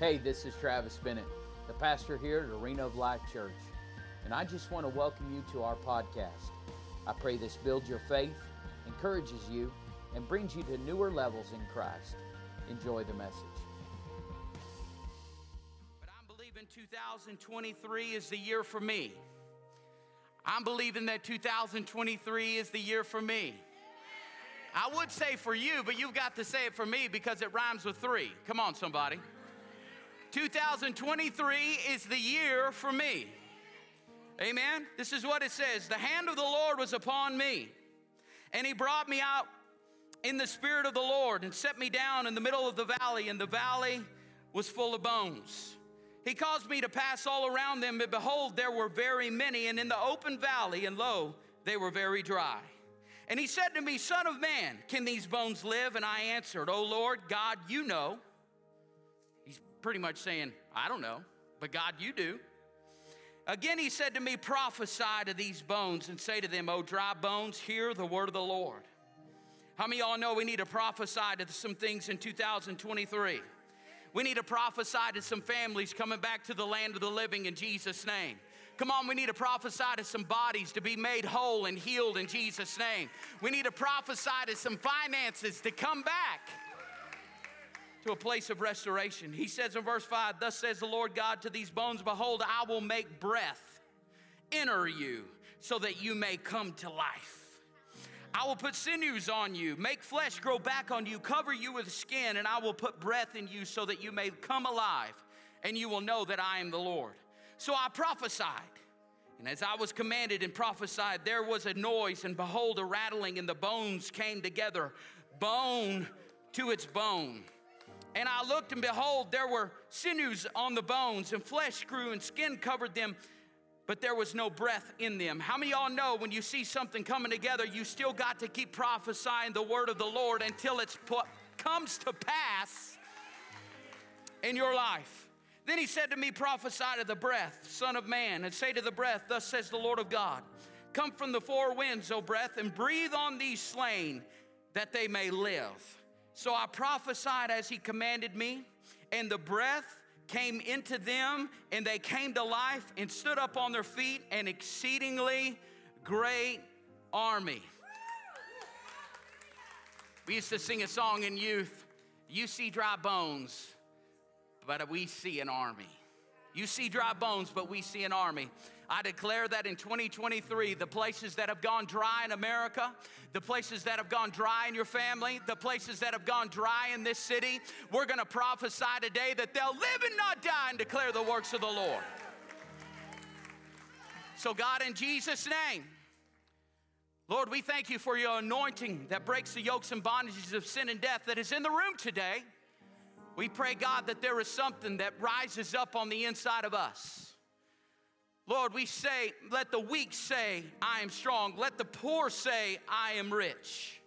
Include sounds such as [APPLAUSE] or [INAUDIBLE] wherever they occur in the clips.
Hey, this is Travis Bennett, the pastor here at Arena of Life Church, and I just want to welcome you to our podcast. I pray this builds your faith, encourages you, and brings you to newer levels in Christ. Enjoy the message. But I'm believing 2023 is the year for me. I'm believing that 2023 is the year for me. I would say for you, but you've got to say it for me because it rhymes with three. Come on, somebody. 2023 is the year for me. Amen. This is what it says The hand of the Lord was upon me, and he brought me out in the spirit of the Lord and set me down in the middle of the valley, and the valley was full of bones. He caused me to pass all around them, and behold, there were very many, and in the open valley, and lo, they were very dry. And he said to me, Son of man, can these bones live? And I answered, O Lord God, you know pretty much saying, I don't know, but God, you do. Again, he said to me, Prophesy to these bones and say to them, O dry bones, hear the word of the Lord. How many of y'all know we need to prophesy to some things in 2023? We need to prophesy to some families coming back to the land of the living in Jesus' name. Come on, we need to prophesy to some bodies to be made whole and healed in Jesus' name. We need to prophesy to some finances to come back to a place of restoration. He says in verse 5, Thus says the Lord God to these bones, Behold, I will make breath enter you so that you may come to life. I will put sinews on you, make flesh grow back on you, cover you with skin, and I will put breath in you so that you may come alive, and you will know that I am the Lord. So I prophesied. And as I was commanded and prophesied, there was a noise, and behold, a rattling, and the bones came together, bone to its bone. And I looked, and behold, there were sinews on the bones, and flesh grew, and skin covered them, but there was no breath in them. How many y'all know when you see something coming together, you still got to keep prophesying the word of the Lord until it comes to pass in your life? Then he said to me, Prophesy to the breath, Son of Man, and say to the breath, Thus says the Lord of God, Come from the four winds, O breath, and breathe on these slain that they may live. So I prophesied as he commanded me, and the breath came into them, and they came to life and stood up on their feet, an exceedingly great army. We used to sing a song in youth You see dry bones, but we see an army. You see dry bones, but we see an army. I declare that in 2023, the places that have gone dry in America, the places that have gone dry in your family, the places that have gone dry in this city, we're gonna prophesy today that they'll live and not die and declare the works of the Lord. So, God, in Jesus' name, Lord, we thank you for your anointing that breaks the yokes and bondages of sin and death that is in the room today. We pray, God, that there is something that rises up on the inside of us. Lord, we say, let the weak say, I am strong. Let the poor say, I am rich.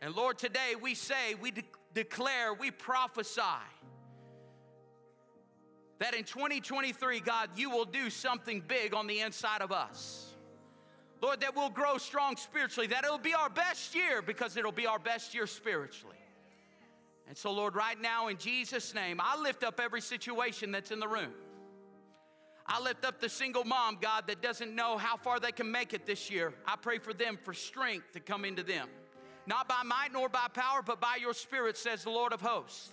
And Lord, today we say, we de- declare, we prophesy that in 2023, God, you will do something big on the inside of us. Lord, that we'll grow strong spiritually, that it'll be our best year because it'll be our best year spiritually. And so, Lord, right now in Jesus' name, I lift up every situation that's in the room. I lift up the single mom, God, that doesn't know how far they can make it this year. I pray for them for strength to come into them. Not by might nor by power, but by your spirit, says the Lord of hosts.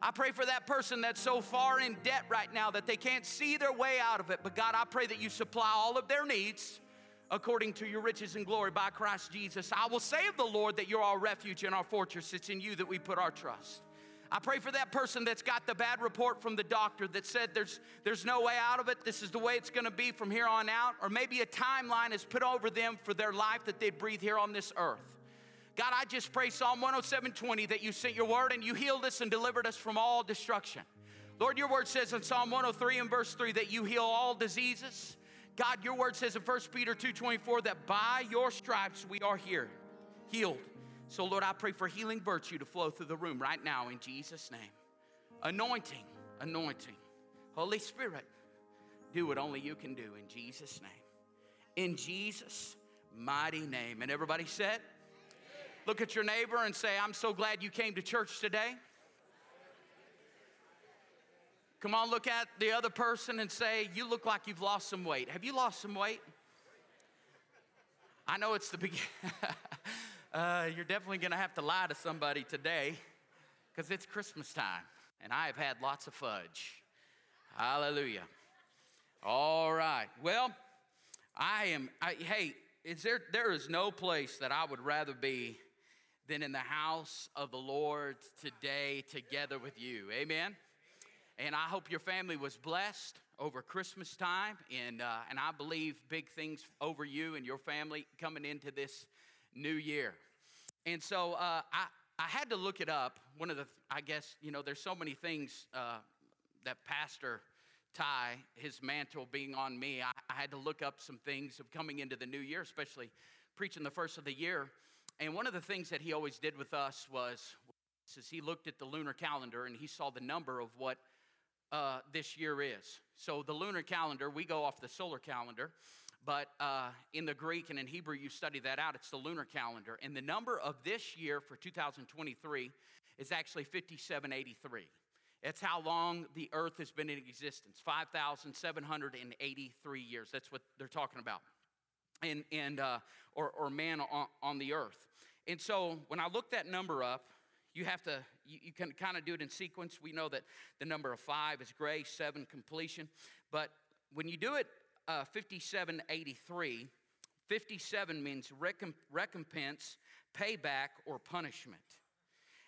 I pray for that person that's so far in debt right now that they can't see their way out of it. But God, I pray that you supply all of their needs according to your riches and glory by Christ Jesus. I will say of the Lord that you're our refuge and our fortress. It's in you that we put our trust. I pray for that person that's got the bad report from the doctor that said there's, there's no way out of it. This is the way it's going to be from here on out. Or maybe a timeline is put over them for their life that they breathe here on this earth. God, I just pray Psalm 107:20 that you sent your word and you healed us and delivered us from all destruction. Lord, your word says in Psalm 103 and verse 3 that you heal all diseases. God, your word says in 1 Peter 2:24 that by your stripes we are here, healed. So, Lord, I pray for healing virtue to flow through the room right now in Jesus' name. Anointing, anointing. Holy Spirit, do what only you can do in Jesus' name. In Jesus' mighty name. And everybody said, Look at your neighbor and say, I'm so glad you came to church today. Come on, look at the other person and say, You look like you've lost some weight. Have you lost some weight? I know it's the beginning. [LAUGHS] uh, you're definitely going to have to lie to somebody today because it's Christmas time and I have had lots of fudge. Hallelujah. All right. Well, I am, I, hey, is there, there is no place that I would rather be than in the house of the Lord today together with you. Amen. And I hope your family was blessed over Christmas time, and, uh, and I believe big things over you and your family coming into this new year. And so uh, I, I had to look it up. One of the, I guess, you know, there's so many things uh, that Pastor Ty, his mantle being on me, I, I had to look up some things of coming into the new year, especially preaching the first of the year. And one of the things that he always did with us was, is he looked at the lunar calendar and he saw the number of what uh, this year is. So the lunar calendar, we go off the solar calendar, but uh, in the Greek and in Hebrew, you study that out. It's the lunar calendar. And the number of this year for 2023 is actually 5783. It's how long the earth has been in existence 5,783 years. That's what they're talking about. And, and uh, or, or man on, on the earth. And so when I look that number up, you have to, you, you can kind of do it in sequence. We know that the number of five is grace, seven completion. But when you do it uh, 5783, 57 means recompense, payback, or punishment.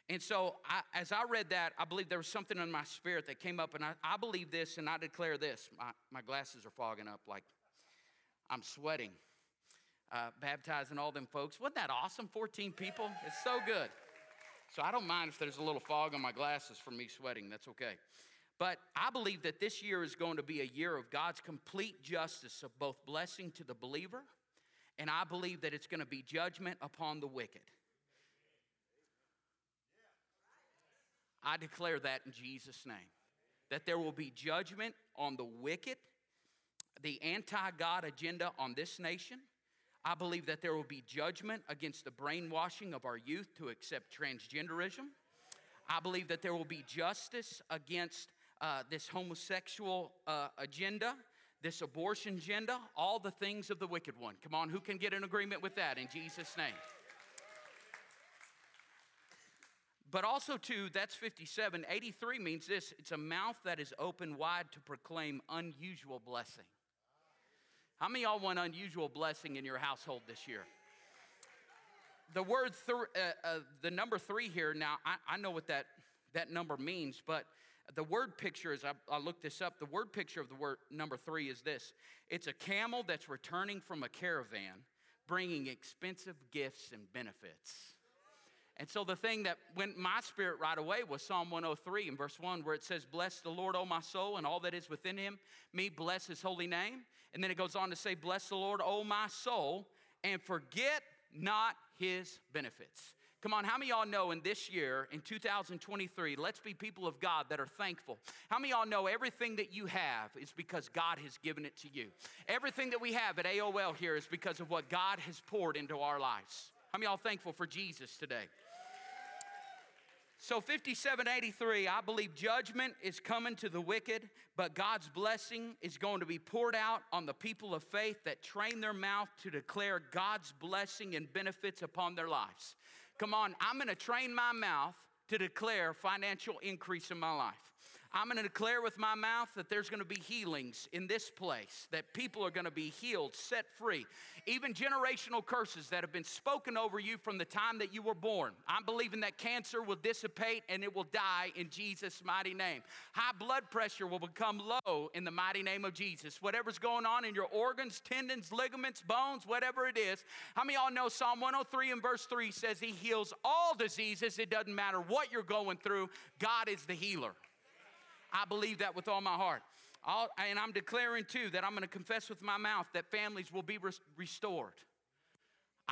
And so, I, as I read that, I believe there was something in my spirit that came up, and I, I believe this, and I declare this. My, my glasses are fogging up like I'm sweating, uh, baptizing all them folks. Wasn't that awesome? 14 people? It's so good. So I don't mind if there's a little fog on my glasses from me sweating. That's okay. But I believe that this year is going to be a year of God's complete justice of both blessing to the believer, and I believe that it's going to be judgment upon the wicked. I declare that in Jesus' name. That there will be judgment on the wicked, the anti God agenda on this nation, I believe that there will be judgment against the brainwashing of our youth to accept transgenderism. I believe that there will be justice against uh, this homosexual uh, agenda, this abortion agenda, all the things of the wicked one. Come on, who can get an agreement with that in Jesus' name? But also, too, that's 57. 83 means this it's a mouth that is open wide to proclaim unusual blessing. How many y'all want unusual blessing in your household this year? The word, th- uh, uh, the number three here, now I, I, know what that, that number means, but the word picture, as I, I looked this up, the word picture of the word number three is this it's a camel that's returning from a caravan bringing expensive gifts and benefits. And so the thing that went my spirit right away was Psalm 103 in verse 1, where it says, Bless the Lord, O my soul, and all that is within him. Me, bless his holy name. And then it goes on to say, Bless the Lord, O my soul, and forget not his benefits. Come on, how many y'all know in this year, in 2023, let's be people of God that are thankful. How many y'all know everything that you have is because God has given it to you? Everything that we have at AOL here is because of what God has poured into our lives. How many y'all thankful for Jesus today? So 5783, I believe judgment is coming to the wicked, but God's blessing is going to be poured out on the people of faith that train their mouth to declare God's blessing and benefits upon their lives. Come on, I'm going to train my mouth to declare financial increase in my life. I'm going to declare with my mouth that there's going to be healings in this place, that people are going to be healed, set free. Even generational curses that have been spoken over you from the time that you were born. I'm believing that cancer will dissipate and it will die in Jesus' mighty name. High blood pressure will become low in the mighty name of Jesus. Whatever's going on in your organs, tendons, ligaments, bones, whatever it is. How many y'all know Psalm 103 and verse 3 says he heals all diseases? It doesn't matter what you're going through, God is the healer. I believe that with all my heart. And I'm declaring too that I'm going to confess with my mouth that families will be res- restored.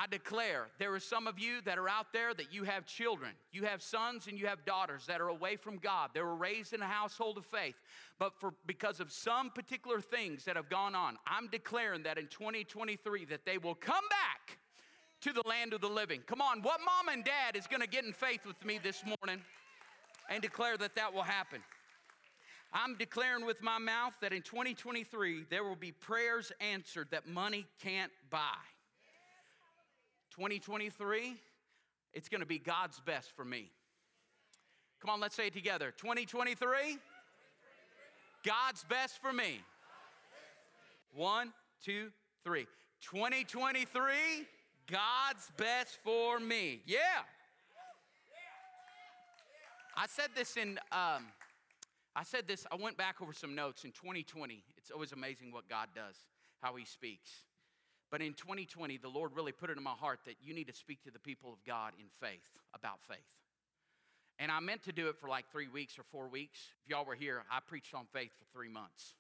I declare there are some of you that are out there that you have children, you have sons and you have daughters that are away from God. They were raised in a household of faith, but for because of some particular things that have gone on, I'm declaring that in 2023 that they will come back to the land of the living. Come on, what mom and dad is going to get in faith with me this morning and declare that that will happen? I'm declaring with my mouth that in 2023 there will be prayers answered that money can't buy. 2023, it's going to be God's best for me. Come on, let's say it together. 2023, God's best for me. One, two, three. 2023, God's best for me. Yeah. I said this in, um, I said this, I went back over some notes in 2020. It's always amazing what God does, how He speaks. But in 2020, the Lord really put it in my heart that you need to speak to the people of God in faith, about faith. And I meant to do it for like three weeks or four weeks. If y'all were here, I preached on faith for three months,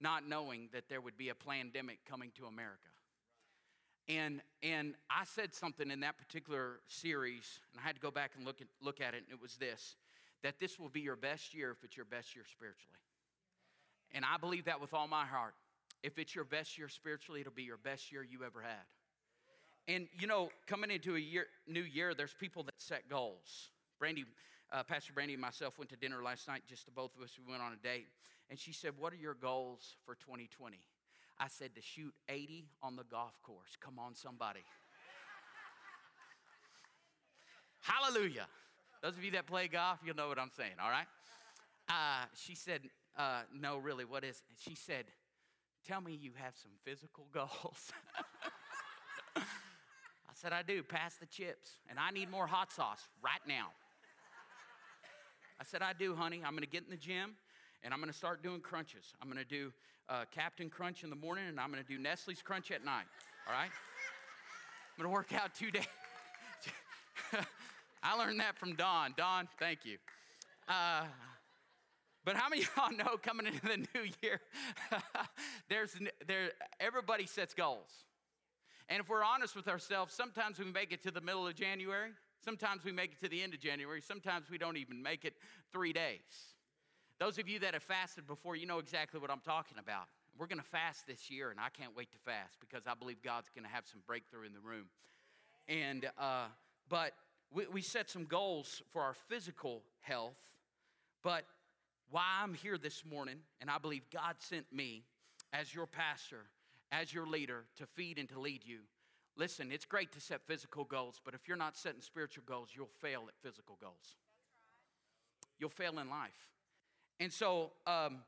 not knowing that there would be a pandemic coming to America. And, and I said something in that particular series, and I had to go back and look at, look at it, and it was this that this will be your best year if it's your best year spiritually. And I believe that with all my heart. If it's your best year spiritually, it'll be your best year you ever had. And you know, coming into a year, new year, there's people that set goals. Brandy, uh, Pastor Brandy and myself went to dinner last night, just the both of us. We went on a date. And she said, What are your goals for 2020? I said, To shoot 80 on the golf course. Come on, somebody. [LAUGHS] Hallelujah. Those of you that play golf, you'll know what I'm saying, all right? Uh, she said, uh, No, really, what is? She said, Tell me you have some physical goals. [LAUGHS] I said, I do. Pass the chips. And I need more hot sauce right now. I said, I do, honey. I'm going to get in the gym and I'm going to start doing crunches. I'm going to do uh, Captain Crunch in the morning and I'm going to do Nestle's Crunch at night. All right? I'm going to work out two days. [LAUGHS] I learned that from Don. Don, thank you. Uh, but how many of y'all know coming into the [LAUGHS] new year, [LAUGHS] there's there everybody sets goals. And if we're honest with ourselves, sometimes we make it to the middle of January, sometimes we make it to the end of January, sometimes we don't even make it three days. Those of you that have fasted before, you know exactly what I'm talking about. We're going to fast this year, and I can't wait to fast because I believe God's going to have some breakthrough in the room. And uh, but we, we set some goals for our physical health, but why I'm here this morning, and I believe God sent me as your pastor, as your leader, to feed and to lead you. Listen, it's great to set physical goals, but if you're not setting spiritual goals, you'll fail at physical goals. You'll fail in life. And so, um,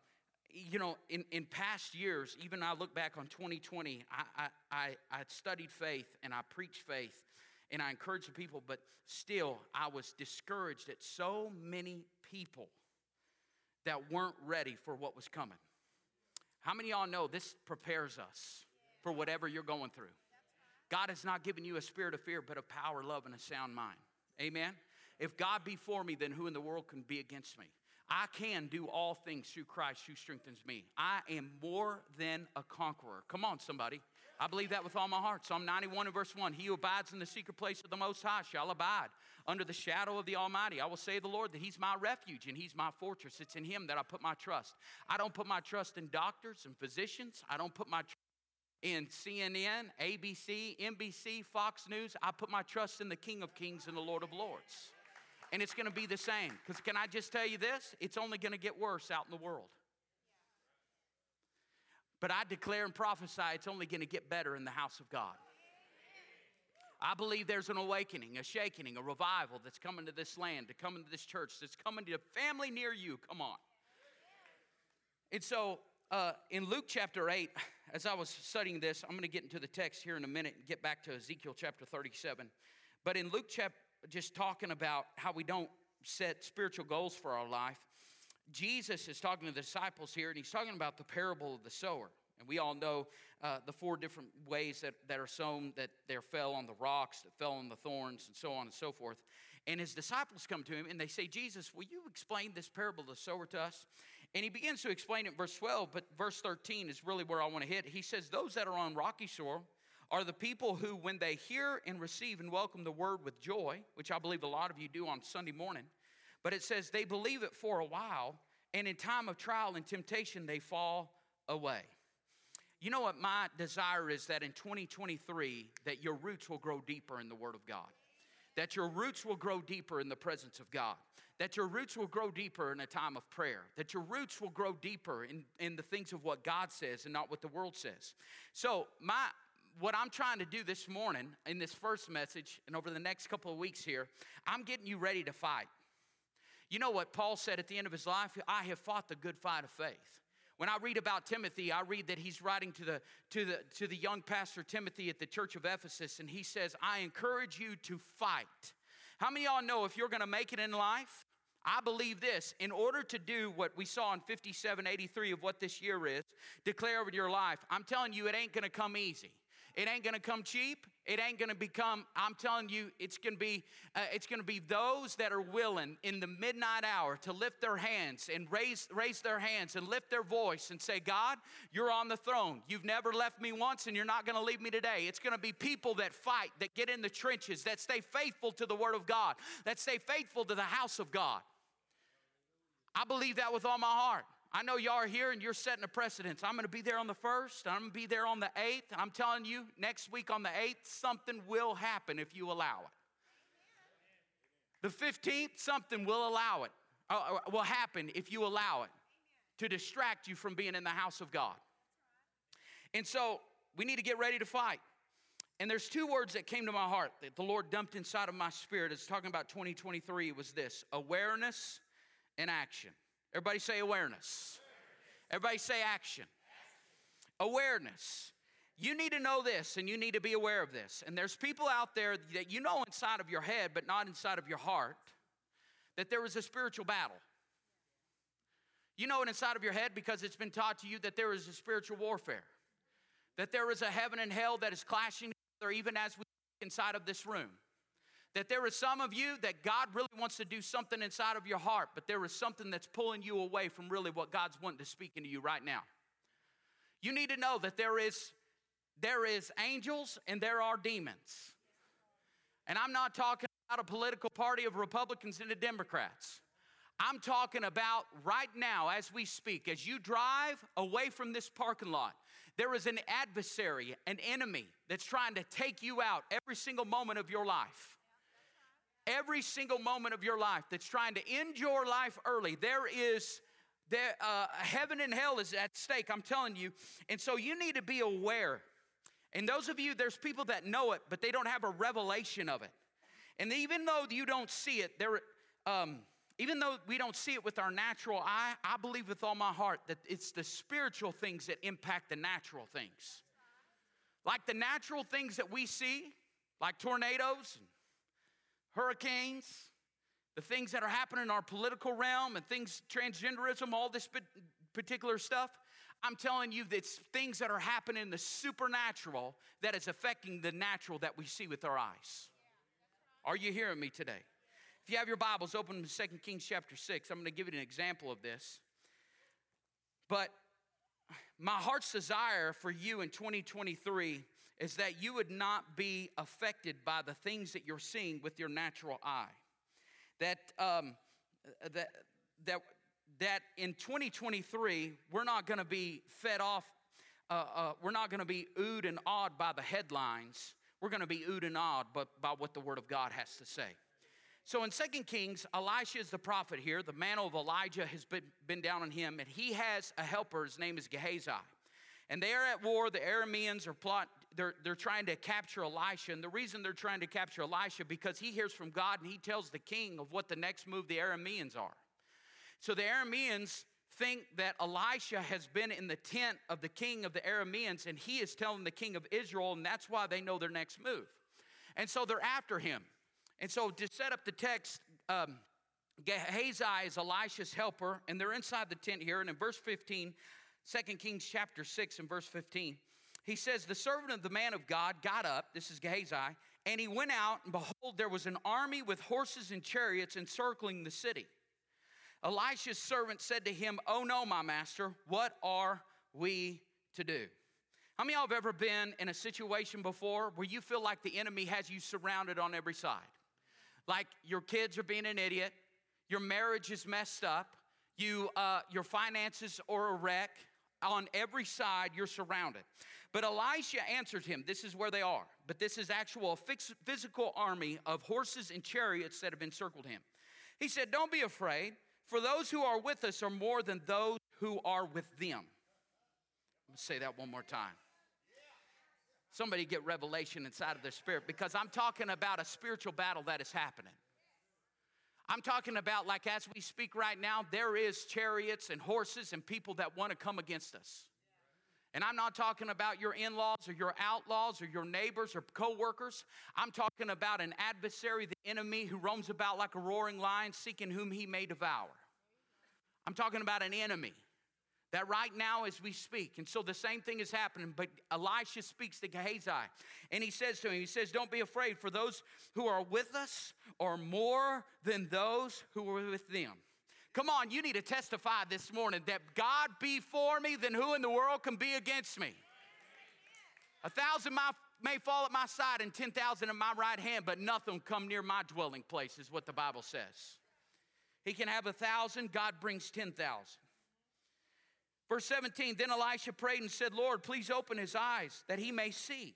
you know, in, in past years, even I look back on 2020, I, I, I, studied faith and I preached faith and I encouraged the people, but still, I was discouraged at so many people that weren't ready for what was coming. How many y'all know this prepares us for whatever you're going through? God has not given you a spirit of fear, but of power, love, and a sound mind. Amen? If God be for me, then who in the world can be against me? I can do all things through Christ who strengthens me. I am more than a conqueror. Come on, somebody. I believe that with all my heart. Psalm 91 and verse 1 He who abides in the secret place of the Most High shall abide under the shadow of the Almighty. I will say the Lord that He's my refuge and He's my fortress. It's in Him that I put my trust. I don't put my trust in doctors and physicians. I don't put my trust in CNN, ABC, NBC, Fox News. I put my trust in the King of Kings and the Lord of Lords. And it's going to be the same. Because can I just tell you this? It's only going to get worse out in the world. But I declare and prophesy it's only going to get better in the house of God. I believe there's an awakening, a shaking, a revival that's coming to this land, to come into this church, that's coming to a family near you. Come on. And so uh, in Luke chapter 8, as I was studying this, I'm going to get into the text here in a minute and get back to Ezekiel chapter 37. But in Luke chapter, just talking about how we don't set spiritual goals for our life, Jesus is talking to the disciples here, and he's talking about the parable of the sower. And we all know uh, the four different ways that, that are sown that there fell on the rocks, that fell on the thorns, and so on and so forth. And his disciples come to him and they say, Jesus, will you explain this parable of the sower to us? And he begins to explain it in verse 12, but verse 13 is really where I want to hit. He says, Those that are on rocky soil are the people who, when they hear and receive and welcome the word with joy, which I believe a lot of you do on Sunday morning, but it says they believe it for a while, and in time of trial and temptation, they fall away. You know what my desire is that in 2023 that your roots will grow deeper in the word of God. That your roots will grow deeper in the presence of God. that your roots will grow deeper in a time of prayer, that your roots will grow deeper in, in the things of what God says and not what the world says. So, my, what I'm trying to do this morning in this first message and over the next couple of weeks here, I'm getting you ready to fight. You know what Paul said at the end of his life? I have fought the good fight of faith. When I read about Timothy, I read that he's writing to the, to, the, to the young pastor Timothy at the church of Ephesus, and he says, I encourage you to fight. How many of y'all know if you're gonna make it in life? I believe this in order to do what we saw in 5783 of what this year is, declare over your life, I'm telling you, it ain't gonna come easy. It ain't gonna come cheap. It ain't gonna become, I'm telling you, it's gonna be, uh, it's gonna be those that are willing in the midnight hour to lift their hands and raise, raise their hands and lift their voice and say, God, you're on the throne. You've never left me once and you're not gonna leave me today. It's gonna be people that fight, that get in the trenches, that stay faithful to the word of God, that stay faithful to the house of God. I believe that with all my heart. I know y'all are here and you're setting a precedence. I'm to be there on the 1st, I'm to be there on the 8th. I'm telling you, next week on the 8th, something will happen if you allow it. The 15th, something will allow it, uh, uh, will happen if you allow it to distract you from being in the house of God. And so we need to get ready to fight. And there's two words that came to my heart that the Lord dumped inside of my spirit as talking about 2023 was this awareness and action. Everybody say awareness. Everybody say action. Awareness. You need to know this and you need to be aware of this. And there's people out there that you know inside of your head, but not inside of your heart, that there is a spiritual battle. You know it inside of your head because it's been taught to you that there is a spiritual warfare, that there is a heaven and hell that is clashing together even as we inside of this room that there are some of you that God really wants to do something inside of your heart, but there is something that's pulling you away from really what God's wanting to speak into you right now. You need to know that there is there is angels and there are demons. And I'm not talking about a political party of Republicans and the Democrats. I'm talking about right now as we speak, as you drive away from this parking lot, there is an adversary, an enemy that's trying to take you out every single moment of your life every single moment of your life that's trying to end your life early, there is there, uh, heaven and hell is at stake, I'm telling you. And so you need to be aware. And those of you, there's people that know it, but they don't have a revelation of it. And even though you don't see it, there, um, even though we don't see it with our natural eye, I believe with all my heart that it's the spiritual things that impact the natural things. Like the natural things that we see, like tornadoes and hurricanes, the things that are happening in our political realm, and things, transgenderism, all this particular stuff. I'm telling you, it's things that are happening in the supernatural that is affecting the natural that we see with our eyes. Are you hearing me today? If you have your Bibles, open to 2 Kings chapter 6. I'm going to give you an example of this. But my heart's desire for you in 2023 is that you would not be affected by the things that you're seeing with your natural eye. That, um, that, that, that in 2023, we're not to be fed off, uh, uh, we're not to be oohed and awed by the headlines. We're to be oohed and awed by, by what the Word of God has to say. So in 2 Kings, Elisha is the prophet here. The mantle of Elijah has been, been down on him, and he has a helper. His name is Gehazi. And they are at war. The Arameans are plot, they're, they're trying to capture Elisha. And the reason they're trying to capture Elisha, because he hears from God and he tells the king of what the next move the Arameans are. So the Arameans think that Elisha has been in the tent of the king of the Arameans, and he is telling the king of Israel, and that's why they know their next move. And so they're after him. And so to set up the text, um, Gehazi is Elisha's helper, and they're inside the tent here. And in verse 15, 2 Kings chapter 6 and verse 15, he says, The servant of the man of God got up, this is Gehazi, and he went out, and behold, there was an army with horses and chariots encircling the city. Elisha's servant said to him, Oh no, my master, what are we to do? How many of y'all have ever been in a situation before where you feel like the enemy has you surrounded on every side? Like your kids are being an idiot, your marriage is messed up, you, uh, your finances are a wreck, on every side you're surrounded. But Elisha answered him, This is where they are. But this is actual physical army of horses and chariots that have encircled him. He said, Don't be afraid, for those who are with us are more than those who are with them. Let's say that one more time. Somebody get revelation inside of their spirit because I'm talking about a spiritual battle that is happening. I'm talking about, like as we speak right now, there is chariots and horses and people that want to come against us. And I'm not talking about your in laws or your outlaws or your neighbors or co workers. I'm talking about an adversary, the enemy who roams about like a roaring lion, seeking whom he may devour. I'm talking about an enemy that right now as we speak. And so the same thing is happening, but Elisha speaks to Gehazi and he says to him, he says, don't be afraid for those who are with us are more than those who are with them. Come on, you need to testify this morning that God be for me, then who in the world can be against me? A thousand may fall at my side and 10,000 at my right hand, but nothing come near my dwelling place, is what the Bible says. He can have a thousand, God brings 10,000. Verse 17 Then Elisha prayed and said, Lord, please open his eyes that he may see.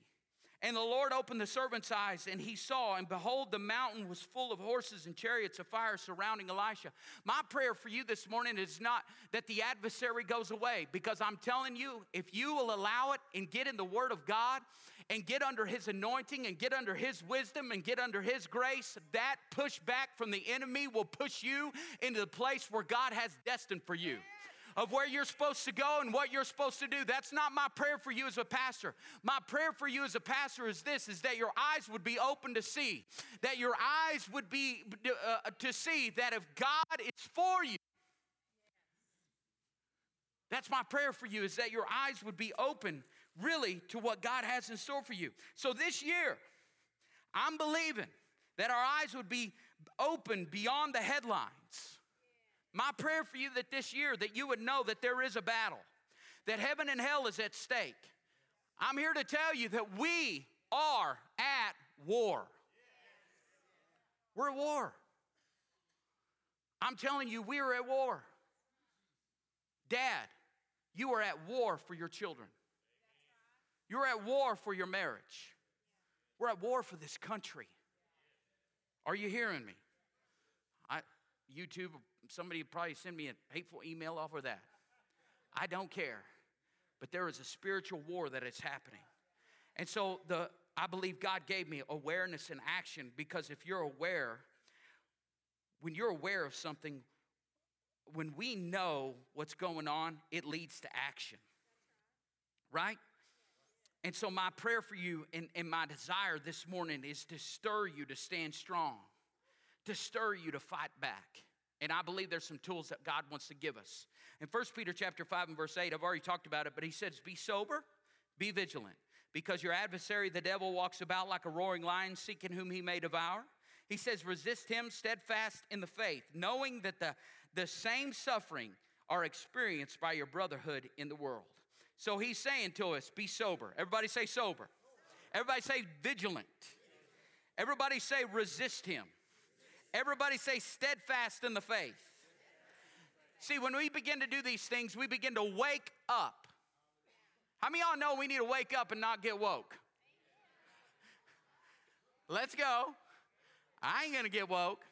And the Lord opened the servant's eyes, and he saw, and behold, the mountain was full of horses and chariots of fire surrounding Elisha. My prayer for you this morning is not that the adversary goes away, because I'm telling you, if you will allow it and get in the Word of God and get under his anointing and get under his wisdom and get under his grace, that pushback from the enemy will push you into the place where God has destined for you of where you're supposed to go and what you're supposed to do. That's not my prayer for you as a pastor. My prayer for you as a pastor is this is that your eyes would be open to see. That your eyes would be uh, to see that if God is for you, that's my prayer for you is that your eyes would be open really to what God has in store for you. So this year, I'm believing that our eyes would be open beyond the headlines my prayer for you that this year that you would know that there is a battle, that heaven and hell is at stake. I'm here to tell you that we are at war. We're at war. I'm telling you, we are at war. Dad, you are at war for your children. You're at war for your marriage. We're at war for this country. Are you hearing me? I, YouTube somebody probably send me a hateful email off of that. I don't care. But there is a spiritual war that is happening. And so the I believe God gave me awareness and action because if you're aware, when you're aware of something, when we know what's going on, it leads to action. Right? And so, my prayer for you and, and, my desire this morning is to stir you to stand strong, to stir you to fight back. And I believe there's some tools that God wants to give us. In 1 Peter chapter 5 and verse 8, I've already talked about it, but he says, Be sober, be vigilant, because your adversary, the devil, walks about like a roaring lion, seeking whom he may devour. He says, Resist him steadfast in the faith, knowing that the, the same suffering are experienced by your brotherhood in the world. So he's saying to us, Be sober. Everybody say sober. Everybody say vigilant. Everybody say resist him. Everybody say steadfast in the faith. See, when we begin to do these things, we begin to wake up. How many y'all know we need to wake up and not get woke? Let's go. I ain't gonna get woke,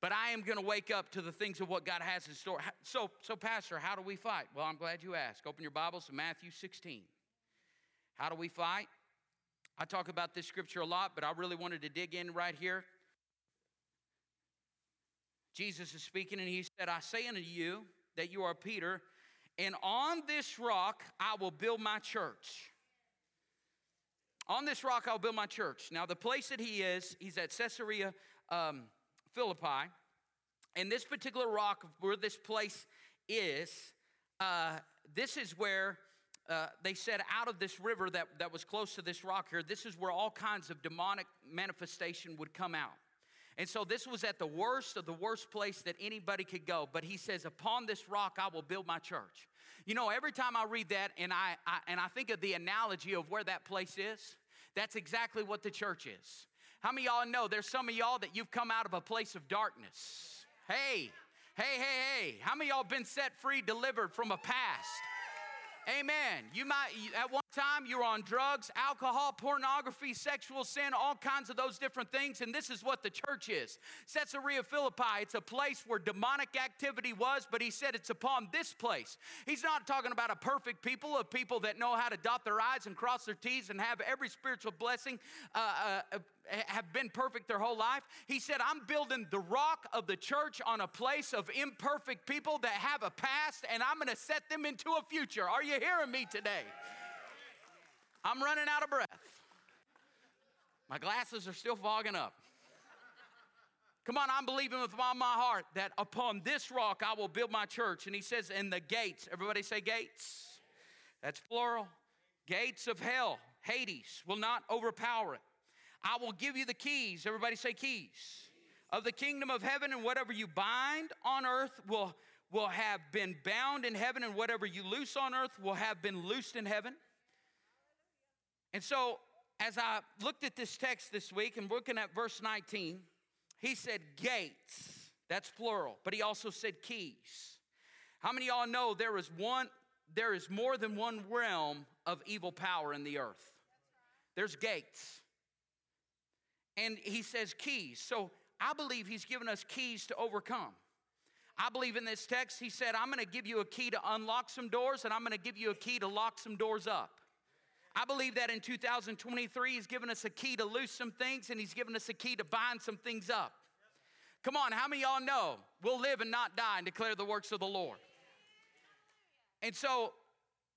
but I am gonna wake up to the things of what God has in store. So, so, Pastor, how do we fight? Well, I'm glad you asked. Open your Bibles to Matthew 16. How do we fight? I talk about this scripture a lot, but I really wanted to dig in right here Jesus is speaking, and he said, I say unto you that you are Peter, and on this rock I will build my church. On this rock I'll build my church. Now, the place that he is, he's at Caesarea um, Philippi. And this particular rock, where this place is, uh, this is where uh, they said out of this river that, that was close to this rock here, this is where all kinds of demonic manifestation would come out. And so this was at the worst of the worst place that anybody could go. But he says, Upon this rock I will build my church. You know, every time I read that and I, I, and I think of the analogy of where that place is, that's exactly what the church is. How many y'all know there's some of y'all that you've come out of a place of darkness? Hey, hey, hey, hey. How many y'all been set free, delivered from a past? Amen. You might, at one time, you were on drugs, alcohol, pornography, sexual sin, all kinds of those different things. And this is what the church is Caesarea Philippi, it's a place where demonic activity was, but he said it's upon this place. He's not talking about a perfect people, of people that know how to dot their I's and cross their T's and have every spiritual blessing uh, uh, have been perfect their whole life. He said, I'm building the rock of the church on a place of imperfect people that have a past, and I'm gonna set them into a future. Are you hearing me today? I'm running out of breath. My glasses are still fogging up. Come on, I'm believing with all my heart that upon this rock I will build my church. And he says, and the gates, everybody say gates. That's plural. Gates of hell, Hades, will not overpower it. I will give you the keys. Everybody say keys. Of the kingdom of heaven, and whatever you bind on earth will, will have been bound in heaven, and whatever you loose on earth will have been loosed in heaven. And so, as I looked at this text this week and looking at verse 19, he said gates. That's plural, but he also said keys. How many y'all know there is one, there is more than one realm of evil power in the earth? There's gates. And he says keys. So I believe he's given us keys to overcome. I believe in this text, he said, I'm gonna give you a key to unlock some doors and I'm gonna give you a key to lock some doors up. I believe that in 2023, he's given us a key to loose some things and he's given us a key to bind some things up. Come on, how many y'all know we'll live and not die and declare the works of the Lord? And so,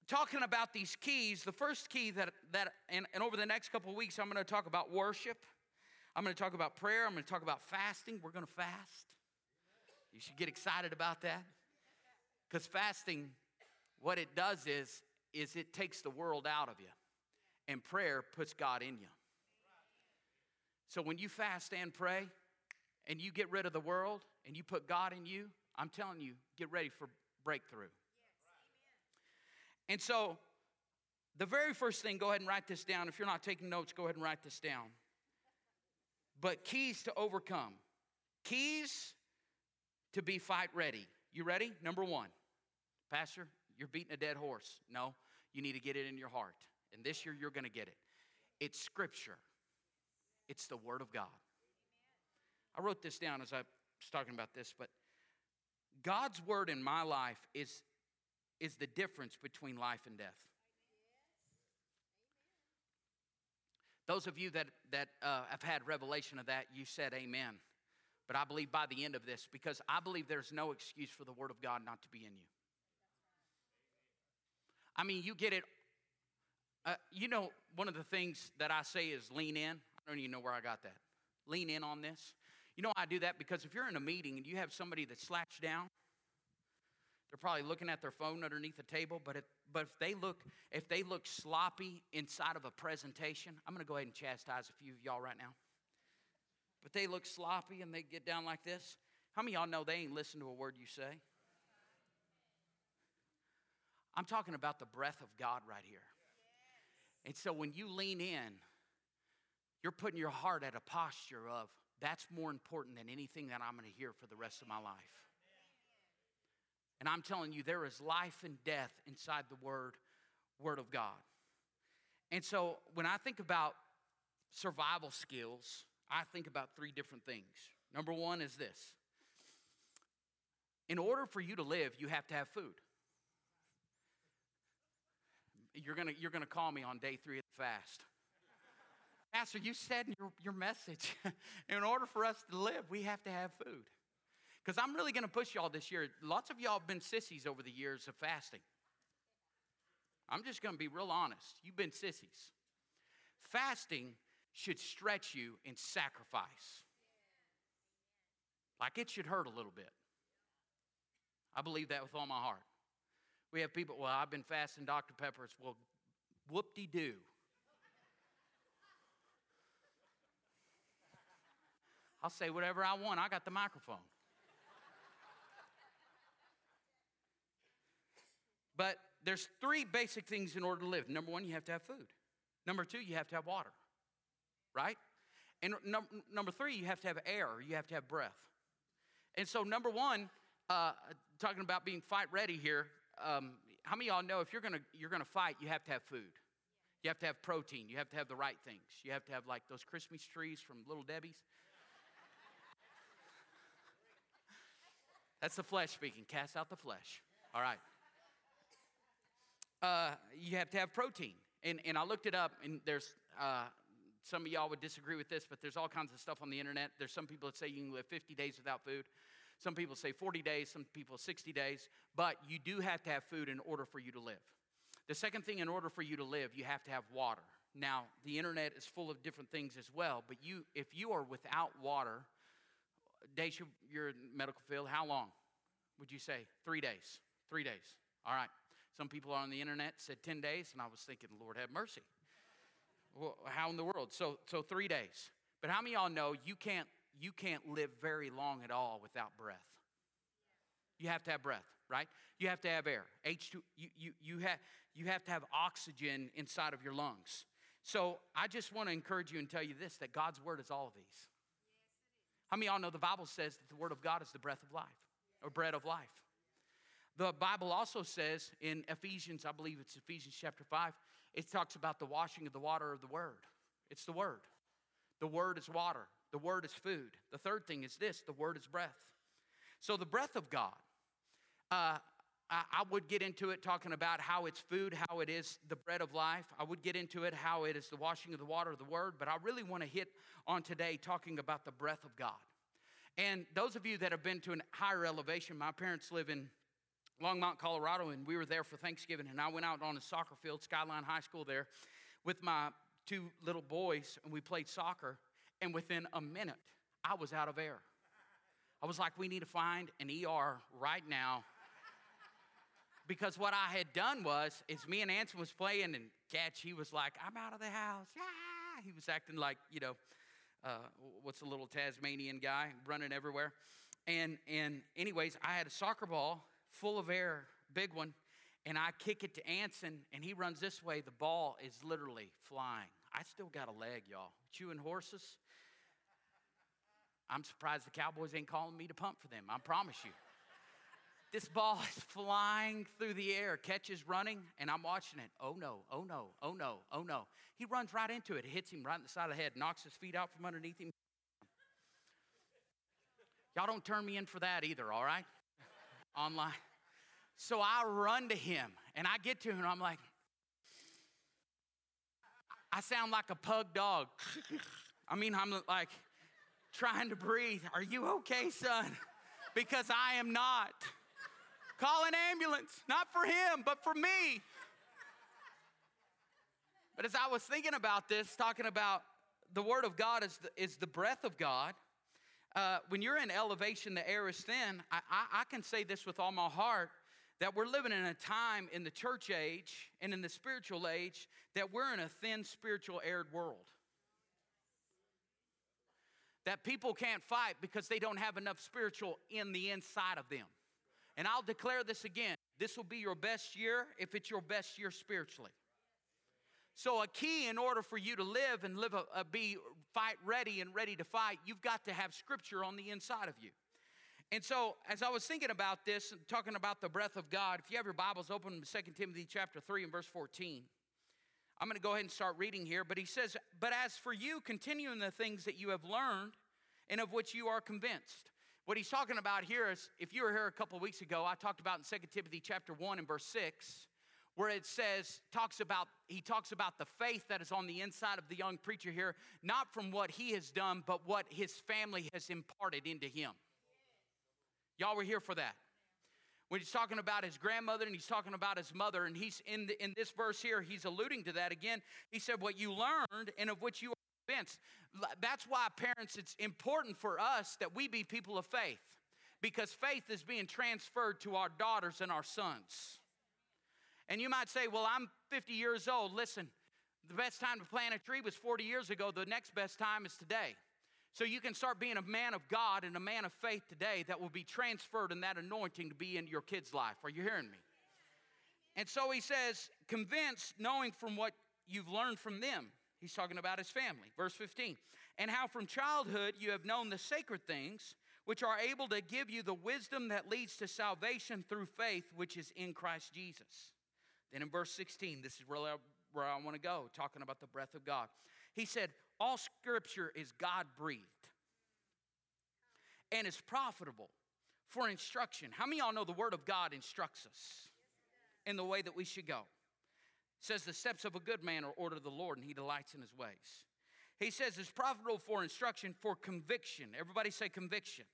talking about these keys, the first key that, that and, and over the next couple weeks, I'm gonna talk about worship. I'm going to talk about prayer. I'm going to talk about fasting. We're going to fast. You should get excited about that. Because fasting, what it does is, is it takes the world out of you. And prayer puts God in you. So when you fast and pray and you get rid of the world and you put God in you, I'm telling you, get ready for breakthrough. And so the very first thing, go ahead and write this down. If you're not taking notes, go ahead and write this down but keys to overcome. Keys to be fight ready. You ready? Number one, Pastor, you're beating a dead horse. No, you need to get it in your heart. And this year you're going to get it. It's Scripture, it's the Word of God. I wrote this down as I was talking about this, but God's Word in my life is, is the difference between life and death. Those of you that, that uh, have had revelation of that, you said amen. But I believe by the end of this, because I believe there's no excuse for the Word of God not to be in you. I mean, you get it. Uh, you know, one of the things that I say is lean in. I don't even know where I got that. Lean in on this. You know, I do that because if you're in a meeting and you have somebody that's slouched down, they're probably looking at their phone underneath the table, but if, but if they look if they look sloppy inside of a presentation, I'm going to go ahead and chastise a few of y'all right now. But they look sloppy and they get down like this. How many y'all know they ain't listen to a word you say? I'm talking about the breath of God right here. And so when you lean in, you're putting your heart at a posture of that's more important than anything that I'm going to hear for the rest of my life. And I'm telling you, there is life and death inside the word, word of God. And so when I think about survival skills, I think about three different things. Number one is this in order for you to live, you have to have food. You're gonna, you're gonna call me on day three of the fast. Pastor, you said in your, your message, [LAUGHS] in order for us to live, we have to have food. Because I'm really going to push y'all this year. Lots of y'all have been sissies over the years of fasting. I'm just going to be real honest. You've been sissies. Fasting should stretch you in sacrifice. Like it should hurt a little bit. I believe that with all my heart. We have people, well, I've been fasting Dr. Peppers. Well, whoop de doo. I'll say whatever I want. I got the microphone. But there's three basic things in order to live. Number one, you have to have food. Number two, you have to have water, right? And num- number three, you have to have air, you have to have breath. And so, number one, uh, talking about being fight ready here, um, how many of y'all know if you're gonna you're gonna fight, you have to have food. You have to have protein. You have to have the right things. You have to have like those Christmas trees from Little Debbie's. [LAUGHS] That's the flesh speaking. Cast out the flesh. All right. Uh, you have to have protein. And, and I looked it up, and there's uh, some of y'all would disagree with this, but there's all kinds of stuff on the internet. There's some people that say you can live 50 days without food. Some people say 40 days, some people 60 days, but you do have to have food in order for you to live. The second thing, in order for you to live, you have to have water. Now, the internet is full of different things as well, but you, if you are without water, days you're in medical field, how long would you say? Three days. Three days. All right. Some people are on the internet said 10 days, and I was thinking, Lord have mercy. Well, how in the world? So, so three days. But how many of y'all know you can't, you can't live very long at all without breath? You have to have breath, right? You have to have air. H2, you, you, you, have, you have to have oxygen inside of your lungs. So I just want to encourage you and tell you this that God's word is all of these. How many of y'all know the Bible says that the word of God is the breath of life or bread of life? The Bible also says in Ephesians, I believe it's Ephesians chapter 5, it talks about the washing of the water of the Word. It's the Word. The Word is water, the Word is food. The third thing is this the Word is breath. So, the breath of God, uh, I, I would get into it talking about how it's food, how it is the bread of life. I would get into it how it is the washing of the water of the Word, but I really want to hit on today talking about the breath of God. And those of you that have been to a higher elevation, my parents live in Longmont, Colorado, and we were there for Thanksgiving. And I went out on a soccer field, Skyline High School, there with my two little boys, and we played soccer. And within a minute, I was out of air. I was like, we need to find an ER right now. Because what I had done was, is me and Anson was playing, and Catch, he was like, I'm out of the house. He was acting like, you know, uh, what's a little Tasmanian guy running everywhere. And, and anyways, I had a soccer ball full of air, big one, and I kick it to Anson, and he runs this way. The ball is literally flying. I still got a leg, y'all. Chewing horses. I'm surprised the Cowboys ain't calling me to pump for them. I promise you. This ball is flying through the air, catches running, and I'm watching it. Oh no, oh no, oh no, oh no. He runs right into it, it hits him right in the side of the head, knocks his feet out from underneath him. Y'all don't turn me in for that either, all right? Online. So I run to him and I get to him and I'm like, I sound like a pug dog. [LAUGHS] I mean, I'm like trying to breathe. Are you okay, son? Because I am not. Call an ambulance, not for him, but for me. But as I was thinking about this, talking about the Word of God is the, is the breath of God, uh, when you're in elevation, the air is thin. I, I, I can say this with all my heart that we're living in a time in the church age and in the spiritual age that we're in a thin spiritual aired world. That people can't fight because they don't have enough spiritual in the inside of them. And I'll declare this again this will be your best year if it's your best year spiritually. So, a key in order for you to live and live a, a, be fight ready and ready to fight, you've got to have scripture on the inside of you. And so, as I was thinking about this talking about the breath of God, if you have your Bibles open 2 Timothy chapter 3 and verse 14, I'm going to go ahead and start reading here. But he says, But as for you, continue in the things that you have learned and of which you are convinced. What he's talking about here is, if you were here a couple weeks ago, I talked about in 2 Timothy chapter 1 and verse 6 where it says talks about he talks about the faith that is on the inside of the young preacher here not from what he has done but what his family has imparted into him. Y'all were here for that. When he's talking about his grandmother and he's talking about his mother and he's in, the, in this verse here he's alluding to that again. He said what you learned and of which you are convinced. That's why parents it's important for us that we be people of faith because faith is being transferred to our daughters and our sons and you might say, Well, I'm 50 years old. Listen, the best time to plant a tree was 40 years ago. The next best time is today. So you can start being a man of God and a man of faith today that will be transferred in that anointing to be in your kid's life. Are you hearing me? And so he says, convinced, knowing from what you've learned from them. He's talking about his family. Verse 15. And how from childhood you have known the sacred things, which are able to give you the wisdom that leads to salvation through faith, which is in Christ Jesus. Then in verse 16, this is really where I want to go, talking about the breath of God. He said, All scripture is God breathed and is profitable for instruction. How many y'all know the word of God instructs us in the way that we should go? It says the steps of a good man are ordered of the Lord, and he delights in his ways. He says it's profitable for instruction, for conviction. Everybody say conviction.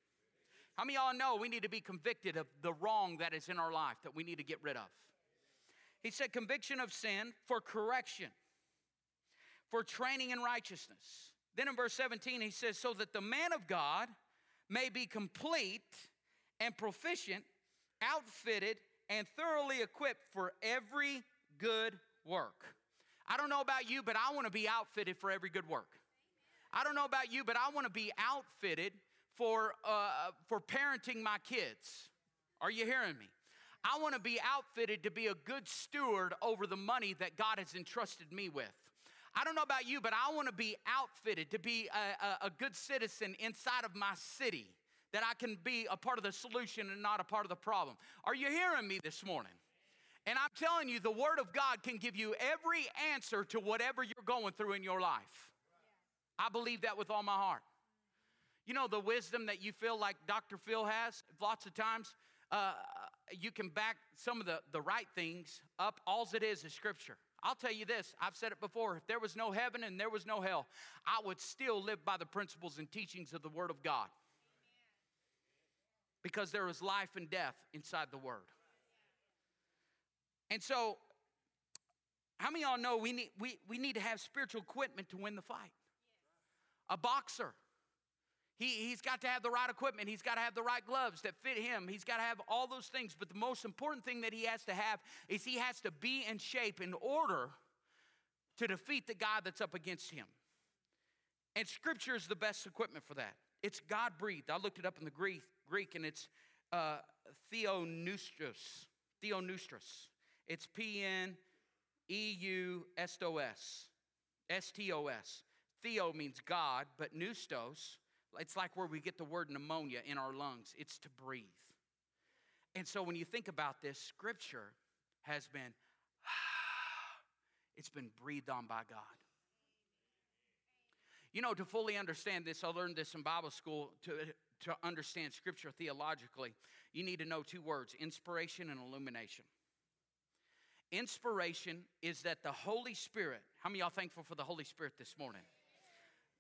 How many y'all know we need to be convicted of the wrong that is in our life that we need to get rid of? He said conviction of sin for correction, for training in righteousness. Then in verse 17, he says, so that the man of God may be complete and proficient, outfitted, and thoroughly equipped for every good work. I don't know about you, but I want to be outfitted for every good work. I don't know about you, but I want to be outfitted for, uh, for parenting my kids. Are you hearing me? I want to be outfitted to be a good steward over the money that God has entrusted me with. I don't know about you, but I want to be outfitted to be a, a, a good citizen inside of my city, that I can be a part of the solution and not a part of the problem. Are you hearing me this morning? And I'm telling you, the Word of God can give you every answer to whatever you're going through in your life. I believe that with all my heart. You know, the wisdom that you feel like Dr. Phil has, lots of times, uh, you can back some of the, the right things up. All it is is Scripture. I'll tell you this, I've said it before. If there was no heaven and there was no hell, I would still live by the principles and teachings of the Word of God. Because there is life and death inside the Word. And so, how many y'all know we need, we, we need to have spiritual equipment to win the fight? A boxer. He, he's got to have the right equipment. He's got to have the right gloves that fit him. He's got to have all those things. But the most important thing that he has to have is he has to be in shape in order to defeat the guy that's up against him. And scripture is the best equipment for that. It's God breathed. I looked it up in the Greek, Greek and it's uh, theopneustos. Theopneustos. It's P N E U S O S. S T O S. Theo means God, but pneustos, it's like where we get the word pneumonia in our lungs. It's to breathe. And so when you think about this, scripture has been, [SIGHS] it's been breathed on by God. You know, to fully understand this, I learned this in Bible school. To, to understand scripture theologically, you need to know two words inspiration and illumination. Inspiration is that the Holy Spirit, how many y'all thankful for the Holy Spirit this morning?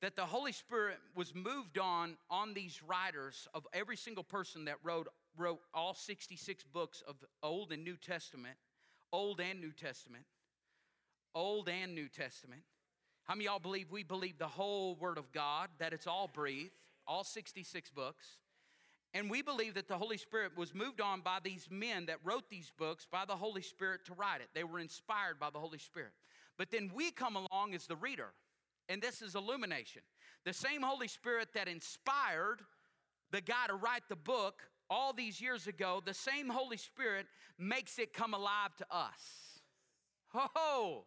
That the Holy Spirit was moved on on these writers of every single person that wrote, wrote all 66 books of Old and New Testament, Old and New Testament, Old and New Testament. How many y'all believe we believe the whole Word of God, that it's all breathed, all 66 books? And we believe that the Holy Spirit was moved on by these men that wrote these books by the Holy Spirit to write it. They were inspired by the Holy Spirit. But then we come along as the reader, and this is illumination. The same Holy Spirit that inspired the guy to write the book all these years ago, the same Holy Spirit makes it come alive to us. Ho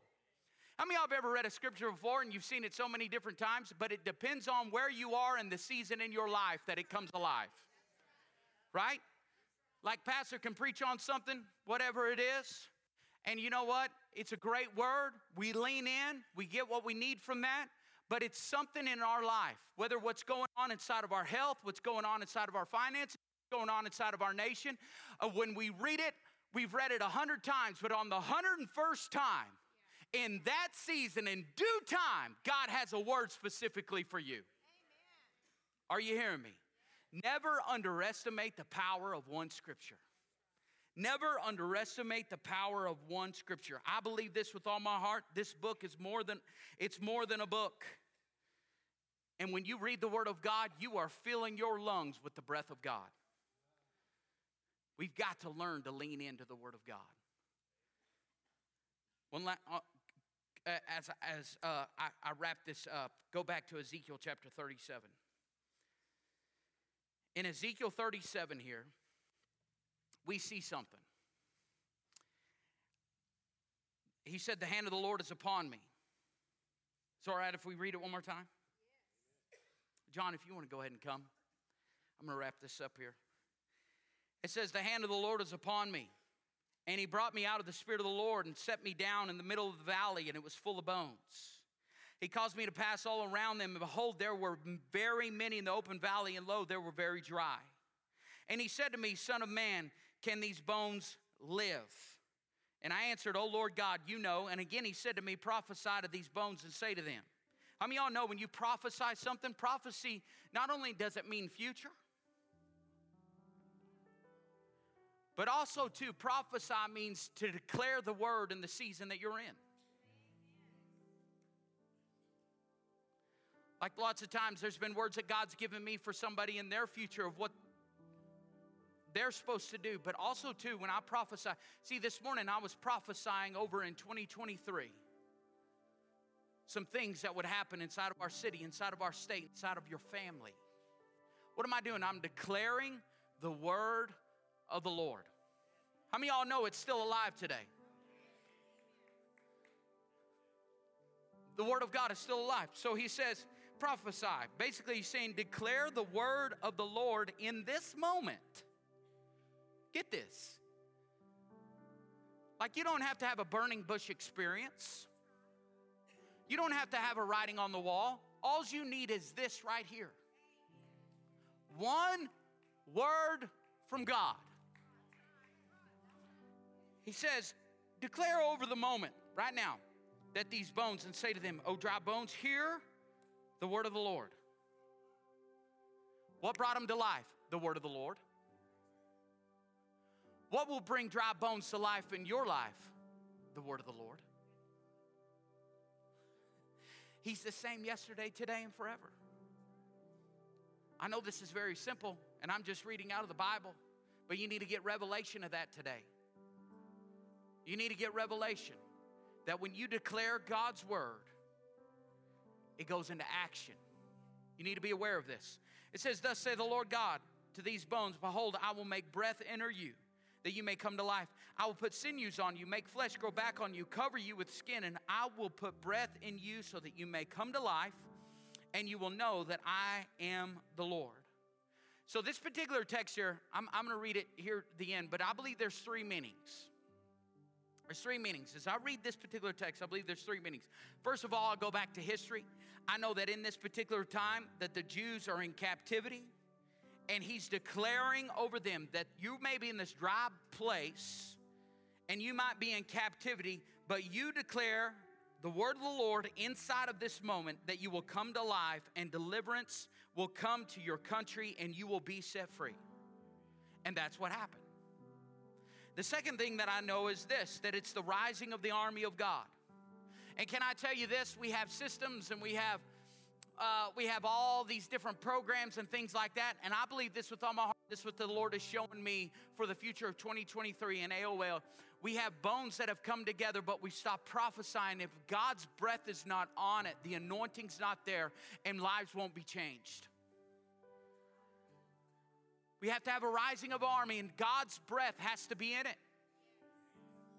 How many of y'all have ever read a scripture before and you've seen it so many different times, but it depends on where you are in the season in your life that it comes alive? right? Like pastor can preach on something, whatever it is, and you know what? It's a great word. We lean in, we get what we need from that, but it's something in our life, whether what's going on inside of our health, what's going on inside of our finances, going on inside of our nation. Uh, when we read it, we've read it a hundred times, but on the hundred and first time, in that season, in due time, God has a word specifically for you. Amen. Are you hearing me? Never underestimate the power of one scripture. Never underestimate the power of one scripture. I believe this with all my heart. This book is more than it's more than a book. And when you read the word of God, you are filling your lungs with the breath of God. We've got to learn to lean into the word of God. One la- uh, as as uh, I, I wrap this up, go back to Ezekiel chapter 37. In Ezekiel 37 here, we see something. He said, The hand of the Lord is upon me. It's all right if we read it one more time? John, if you want to go ahead and come, I'm going to wrap this up here. It says, The hand of the Lord is upon me, And he brought me out of the Spirit of the Lord and set me down in the middle of the valley, and it was full of bones. He caused me to pass all around them, and behold, there were very many in the open valley, and lo, they were very dry. And he said to me, Son of man, can these bones live? And I answered, Oh Lord God, you know. And again he said to me, Prophesy to these bones and say to them. How many y'all know when you prophesy something, prophecy not only does it mean future, but also to prophesy means to declare the word in the season that you're in. Like lots of times, there's been words that God's given me for somebody in their future of what they're supposed to do, but also, too, when I prophesy. See, this morning I was prophesying over in 2023 some things that would happen inside of our city, inside of our state, inside of your family. What am I doing? I'm declaring the word of the Lord. How many y'all know it's still alive today? The word of God is still alive. So he says, prophesy. Basically, he's saying, declare the word of the Lord in this moment. Get this. Like, you don't have to have a burning bush experience, you don't have to have a writing on the wall. All you need is this right here one word from God. He says, Declare over the moment, right now, that these bones, and say to them, O dry bones, hear the word of the Lord. What brought them to life? The word of the Lord. What will bring dry bones to life in your life? The word of the Lord. He's the same yesterday, today, and forever. I know this is very simple, and I'm just reading out of the Bible, but you need to get revelation of that today. You need to get revelation that when you declare God's word, it goes into action. You need to be aware of this. It says, Thus say the Lord God to these bones, Behold, I will make breath enter you that you may come to life. I will put sinews on you, make flesh grow back on you, cover you with skin, and I will put breath in you so that you may come to life, and you will know that I am the Lord. So, this particular text here, I'm, I'm going to read it here at the end, but I believe there's three meanings. There's three meanings. As I read this particular text, I believe there's three meanings. First of all, I'll go back to history. I know that in this particular time that the Jews are in captivity and he's declaring over them that you may be in this dry place and you might be in captivity, but you declare the word of the Lord inside of this moment that you will come to life and deliverance will come to your country and you will be set free. And that's what happened. The second thing that I know is this that it's the rising of the army of God. And can I tell you this? We have systems and we have uh, we have all these different programs and things like that. And I believe this with all my heart. This is what the Lord is showing me for the future of 2023 in AOL. We have bones that have come together, but we stop prophesying. If God's breath is not on it, the anointing's not there, and lives won't be changed. We have to have a rising of army, and God's breath has to be in it.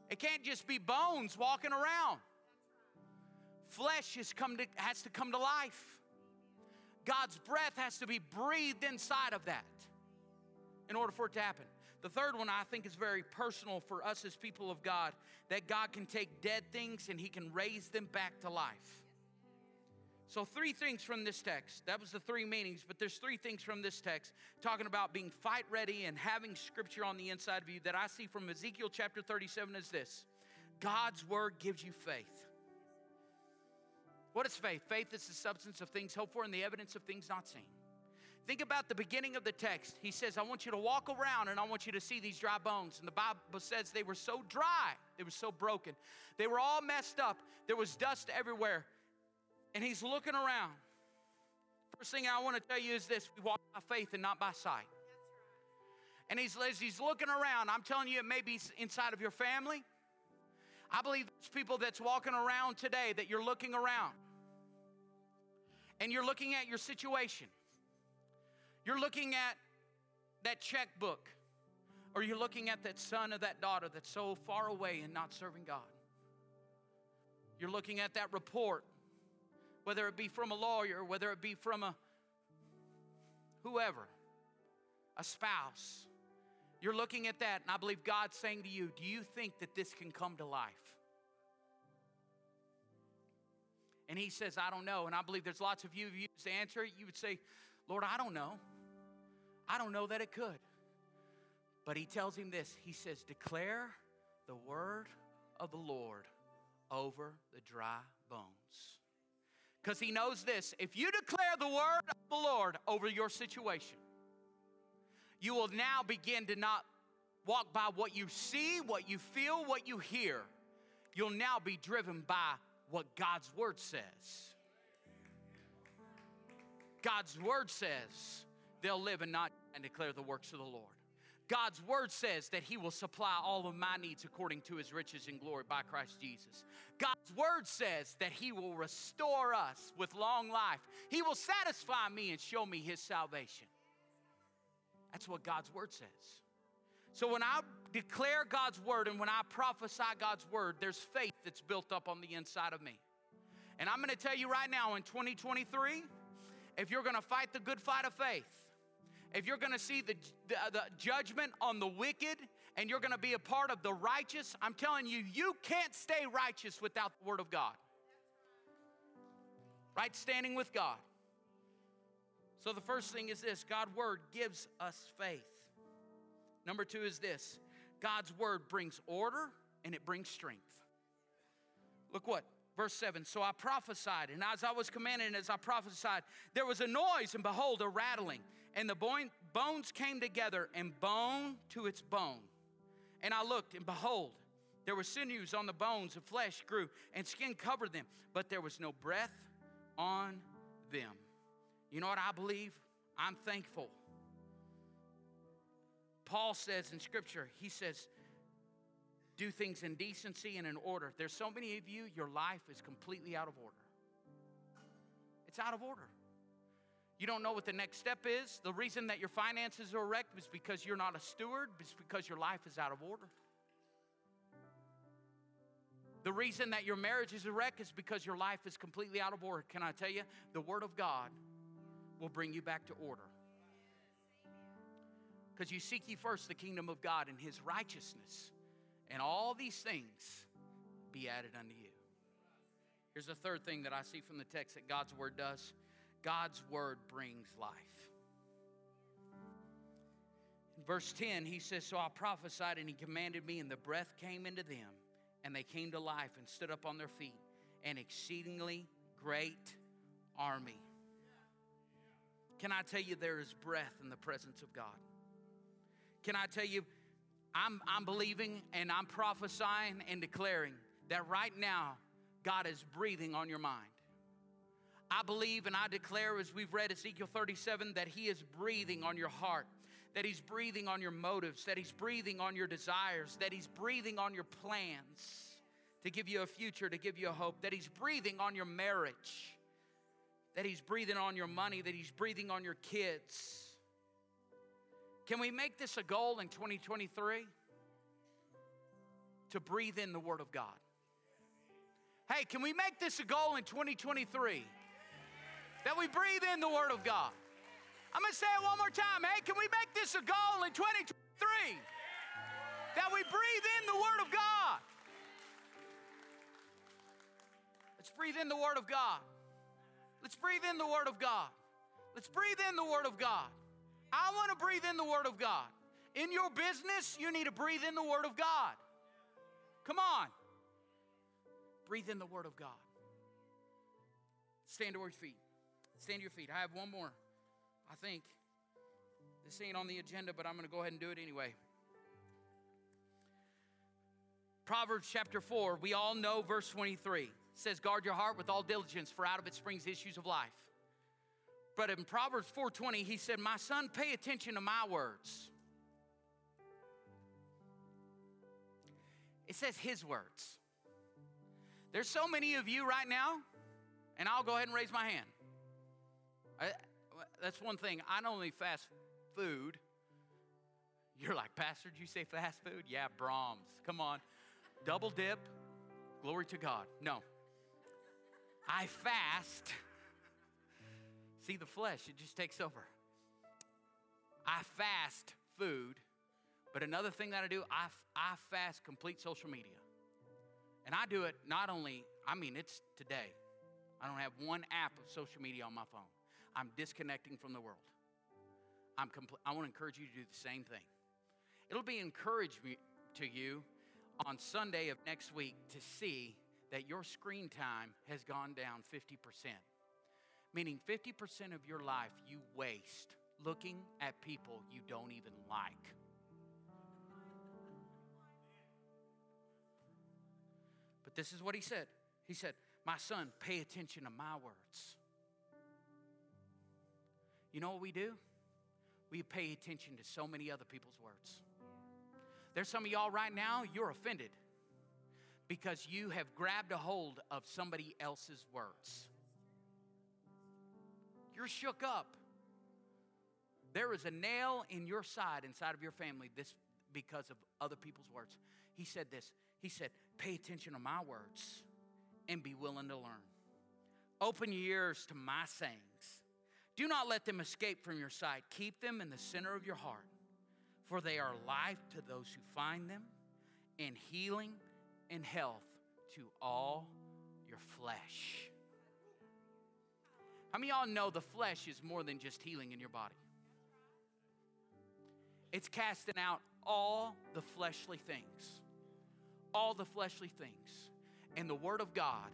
It can't just be bones walking around. Flesh has, come to, has to come to life. God's breath has to be breathed inside of that in order for it to happen. The third one I think is very personal for us as people of God that God can take dead things and He can raise them back to life. So, three things from this text. That was the three meanings, but there's three things from this text talking about being fight ready and having scripture on the inside of you that I see from Ezekiel chapter 37 is this God's word gives you faith. What is faith? Faith is the substance of things hoped for and the evidence of things not seen. Think about the beginning of the text. He says, I want you to walk around and I want you to see these dry bones. And the Bible says they were so dry, they were so broken. They were all messed up. There was dust everywhere. And he's looking around. First thing I want to tell you is this we walk by faith and not by sight. And he's, as he's looking around, I'm telling you, it may be inside of your family. I believe there's people that's walking around today that you're looking around and you're looking at your situation, you're looking at that checkbook, or you're looking at that son or that daughter that's so far away and not serving God. You're looking at that report, whether it be from a lawyer, whether it be from a whoever, a spouse. You're looking at that, and I believe God's saying to you, Do you think that this can come to life? And he says, I don't know. And I believe there's lots of you, if you to answer you would say, Lord, I don't know. I don't know that it could. But he tells him this He says, Declare the word of the Lord over the dry bones. Because he knows this if you declare the word of the Lord over your situation, you will now begin to not walk by what you see, what you feel, what you hear. You'll now be driven by what God's word says. God's word says they'll live and not and declare the works of the Lord. God's word says that He will supply all of my needs according to His riches and glory by Christ Jesus. God's word says that He will restore us with long life. He will satisfy me and show me His salvation. That's what God's word says. So when I declare God's word and when I prophesy God's word, there's faith that's built up on the inside of me. And I'm gonna tell you right now in 2023, if you're gonna fight the good fight of faith, if you're gonna see the, the, the, judgment on the wicked and you're gonna be a part of the righteous, I'm telling you, you can't stay righteous without the Word of God. Right standing with God. So the first thing is this God's Word gives us faith. Number two is this God's Word brings order and it brings strength. Look what Verse 7 So I prophesied, and as I was commanded, and as I prophesied, there was a noise, and behold, a rattling. And the bones came together, and bone to its bone. And I looked, and behold, there were sinews on the bones, and flesh grew, and skin covered them, but there was no breath on them. You know what I believe? I'm thankful. Paul says in Scripture, he says, do things in decency and in order. There's so many of you, your life is completely out of order. It's out of order. You don't know what the next step is. The reason that your finances are wrecked is because you're not a steward, it's because your life is out of order. The reason that your marriage is a wreck is because your life is completely out of order. Can I tell you? The Word of God will bring you back to order. Because you seek ye first the kingdom of God and His righteousness and all these things be added unto you. Here's the third thing that I see from the text that God's word does God's word brings life. In verse 10, he says, So I prophesied, and he commanded me, and the breath came into them, and they came to life and stood up on their feet, an exceedingly great army. Can I tell you there is breath in the presence of God? Can I tell you I'm, I'm believing and I'm prophesying and declaring that right now, God is breathing on your mind. I believe and I declare, as we've read Ezekiel 37, that He is breathing on your heart, that He's breathing on your motives, that He's breathing on your desires, that He's breathing on your plans to give you a future, to give you a hope, that He's breathing on your marriage, that He's breathing on your money, that He's breathing on your kids can we make this a goal in 2023? To breathe in the Word of God. Hey, can we make this a goal in 2023? That we breathe in the Word of God. I'm gonna say it one more time. Hey, can we make this a goal in 2023? That we breathe in the Word of God. Let's breathe in the Word of God. Let's breathe in the Word of God. Let's breathe in the Word of God. I want to breathe in the Word of God. In your business, you need to breathe in the Word of God. Come on. Breathe in the Word of God. Stand to your feet. Stand to your feet. I have one more. I think this ain't on the agenda, but I'm going to go ahead and do it anyway. Proverbs chapter 4, we all know verse 23 says, Guard your heart with all diligence, for out of it springs issues of life. But in Proverbs 4:20, he said, "My son, pay attention to my words." It says his words. There's so many of you right now, and I'll go ahead and raise my hand. I, that's one thing. I don't only fast food. You're like, Pastor, did you say fast food? Yeah, Braum's. Come on. Double dip. Glory to God. No. I fast See, the flesh, it just takes over. I fast food, But another thing that I do, I, I fast complete social media. And I do it not only, I mean, it's today. I don't have one app of social media on my phone. I'm disconnecting from the world. I'm compl- I want to encourage you to do the same thing. It'll be encouragement to you on Sunday of next week to see that your screen time has gone down 50%. Meaning 50% of your life you waste looking at people you don't even like. But this is what he said. He said, My son, pay attention to my words. You know what we do? We pay attention to so many other people's words. There's some of y'all right now, you're offended because you have grabbed a hold of somebody else's words. You're shook up. There is a nail in your side, inside of your family, this because of other people's words. He said this. He said, Pay attention to my words and be willing to learn. Open your ears to my sayings. Do not let them escape from your sight. Keep them in the center of your heart, for they are life to those who find them and healing and health to all your flesh. How many y'all know the flesh is more than just healing in your body? It's casting out all the fleshly things. All the fleshly things. And the Word of God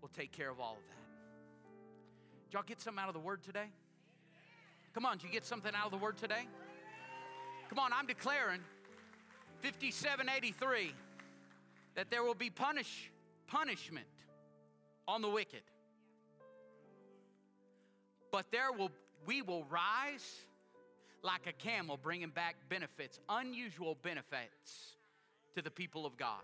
will take care of all of that. Did y'all get something out of the Word today? Come on, did you get something out of the Word today? Come on, I'm declaring 5783 that there will be punish, punishment on the wicked. But there will we will rise like a camel bringing back benefits, unusual benefits to the people of God.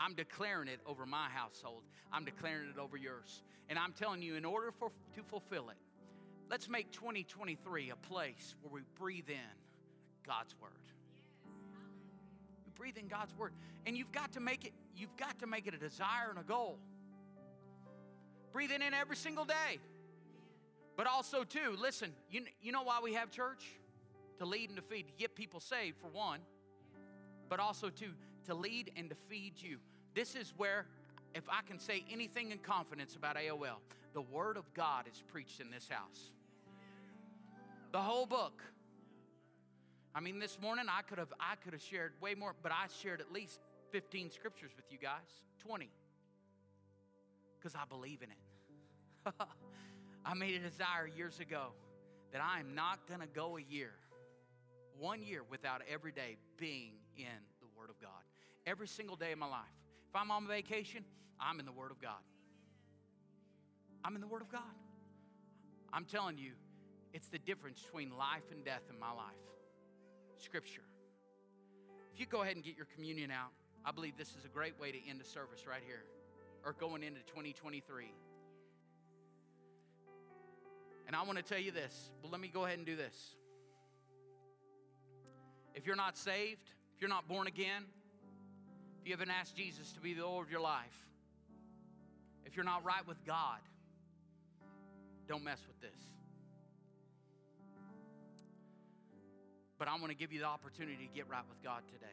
I'm declaring it over my household. I'm declaring it over yours. And I'm telling you, in order for, to fulfill it, let's make 2023 a place where we breathe in God's word. We breathe in God's word. And you've got to make it, you've got to make it a desire and a goal. Breathing in every single day. But also, too, listen, you, you know why we have church? To lead and to feed, to get people saved, for one, but also, too, to lead and to feed you. This is where, if I can say anything in confidence about AOL, the Word of God is preached in this house. The whole book. I mean, this morning I could have I could have shared way more, but I shared at least 15 scriptures with you guys, 20. Because I believe in it. [LAUGHS] I made a desire years ago that I am not going to go a year, one year, without every day being in the Word of God. Every single day of my life. If I'm on vacation, I'm in the Word of God. I'm in the Word of God. I'm telling you, it's the difference between life and death in my life. Scripture. If you go ahead and get your communion out, I believe this is a great way to end the service right here or going into 2023. And I want to tell you this, but let me go ahead and do this. If you're not saved, if you're not born again, if you haven't asked Jesus to be the Lord of your life, if you're not right with God, don't mess with this. But I want to give you the opportunity to get right with God today.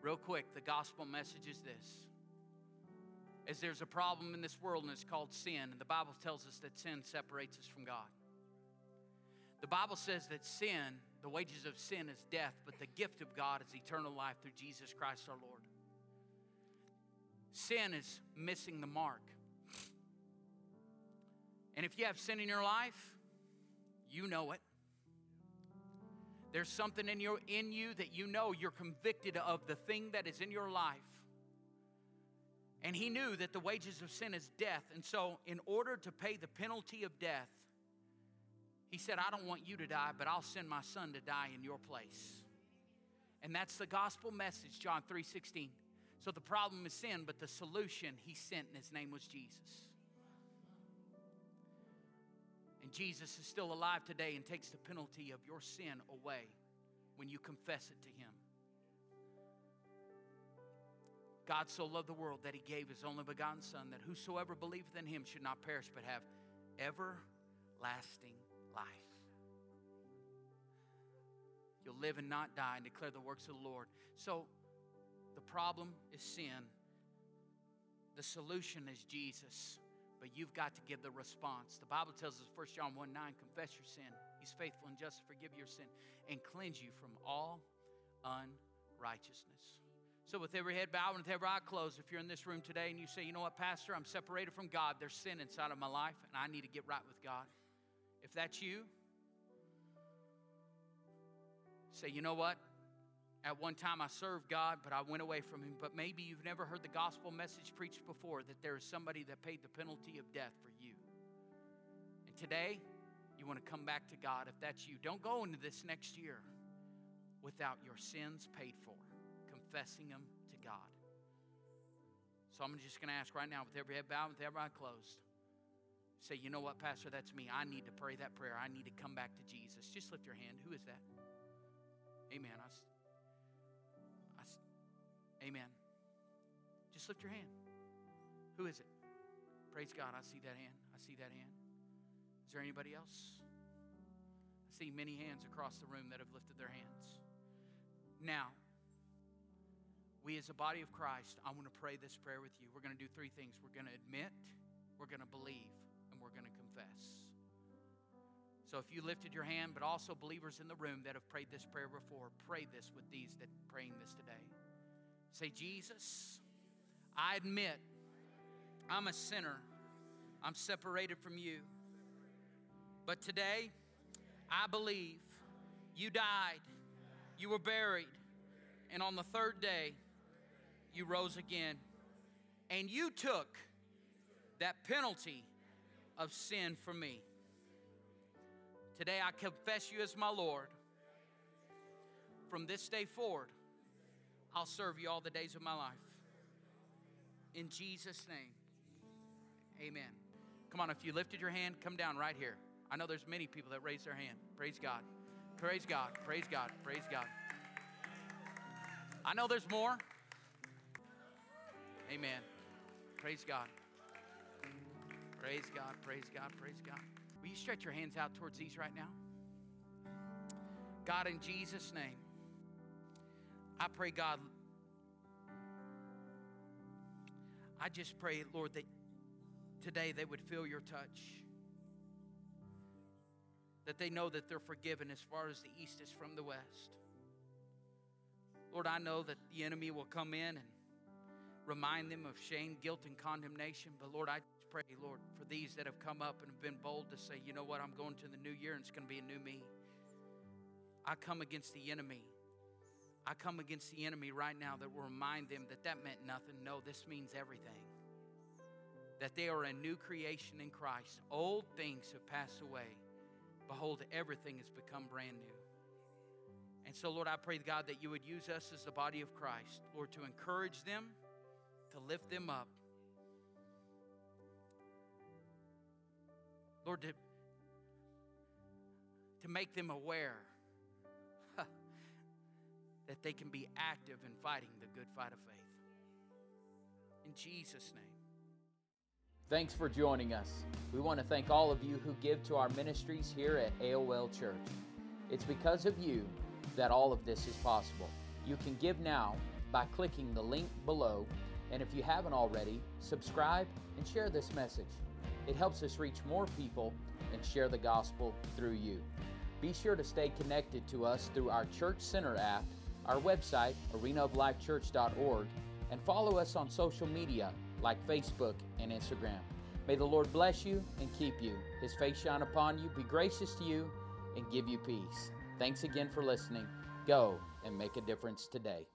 Real quick, the gospel message is this is there's a problem in this world and it's called sin. And the Bible tells us that sin separates us from God. The Bible says that sin, the wages of sin is death, but the gift of God is eternal life through Jesus Christ our Lord. Sin is missing the mark. And if you have sin in your life, you know it. There's something in your in you that you know you're convicted of the thing that is in your life and he knew that the wages of sin is death. And so, in order to pay the penalty of death, he said, I don't want you to die, but I'll send my son to die in your place. And that's the gospel message, John 3 16. So the problem is sin, but the solution he sent, and his name was Jesus. And Jesus is still alive today and takes the penalty of your sin away when you confess it to him. God so loved the world that he gave his only begotten Son, that whosoever believeth in him should not perish but have everlasting life. You'll live and not die and declare the works of the Lord. So the problem is sin. The solution is Jesus. But you've got to give the response. The Bible tells us, 1 John 1 9, confess your sin. He's faithful and just to forgive your sin and cleanse you from all unrighteousness. So, with every head bowed and with every eye closed, if you're in this room today and you say, you know what, Pastor, I'm separated from God, there's sin inside of my life, and I need to get right with God. If that's you, say, you know what? At one time I served God, but I went away from Him. But maybe you've never heard the gospel message preached before that there is somebody that paid the penalty of death for you. And today, you want to come back to God. If that's you, don't go into this next year without your sins paid for, confessing them to God. So I'm just going to ask right now, with every head bowed, with every eye closed, say, you know what, Pastor, that's me. I need to pray that prayer. I need to come back to Jesus. Just lift your hand. Who is that? Amen. I, I, amen. Just lift your hand. Who is it? Praise God. I see that hand. I see that hand. Is there anybody else? I see many hands across the room that have lifted their hands. Now, we as a body of Christ, I want to pray this prayer with you. We're going to do three things we're going to admit, we're going to believe, and we're going to confess. So if you lifted your hand, but also believers in the room that have prayed this prayer before, pray this with these that praying this today. Say, Jesus, I admit I'm a sinner. I'm separated from you. But today, I believe you died, you were buried, and on the third day, you rose again. And you took that penalty of sin for me. Today I confess you as my Lord. From this day forward, I'll serve you all the days of my life. In Jesus' name, amen. Come on, if you lifted your hand, come down right here. I know there's many people that raise their hand. Praise God. Praise God. Praise God. Praise God. I know there's more. Amen. Praise God. Praise God. Praise God. Praise God. Will you stretch your hands out towards these right now? God, in Jesus' name, I pray, God, I just pray, Lord, that today they would feel your touch. That they know that they're forgiven as far as the east is from the west. Lord, I know that the enemy will come in and remind them of shame, guilt, and condemnation. But Lord, I just pray, Lord, for these that have come up and have been bold to say, you know what, I'm going to the new year and it's going to be a new me. I come against the enemy. I come against the enemy right now that will remind them that that meant nothing. No, this means everything. That they are a new creation in Christ. Old things have passed away. Behold, everything has become brand new. And so, Lord, I pray, God, that you would use us as the body of Christ, Lord, to encourage them, to lift them up, Lord, to, to make them aware [LAUGHS] that they can be active in fighting the good fight of faith. In Jesus' name. Thanks for joining us. We want to thank all of you who give to our ministries here at AOL Church. It's because of you that all of this is possible. You can give now by clicking the link below, and if you haven't already, subscribe and share this message. It helps us reach more people and share the gospel through you. Be sure to stay connected to us through our Church Center app, our website, arenaoflifechurch.org, and follow us on social media like Facebook and Instagram. May the Lord bless you and keep you. His face shine upon you, be gracious to you, and give you peace. Thanks again for listening. Go and make a difference today.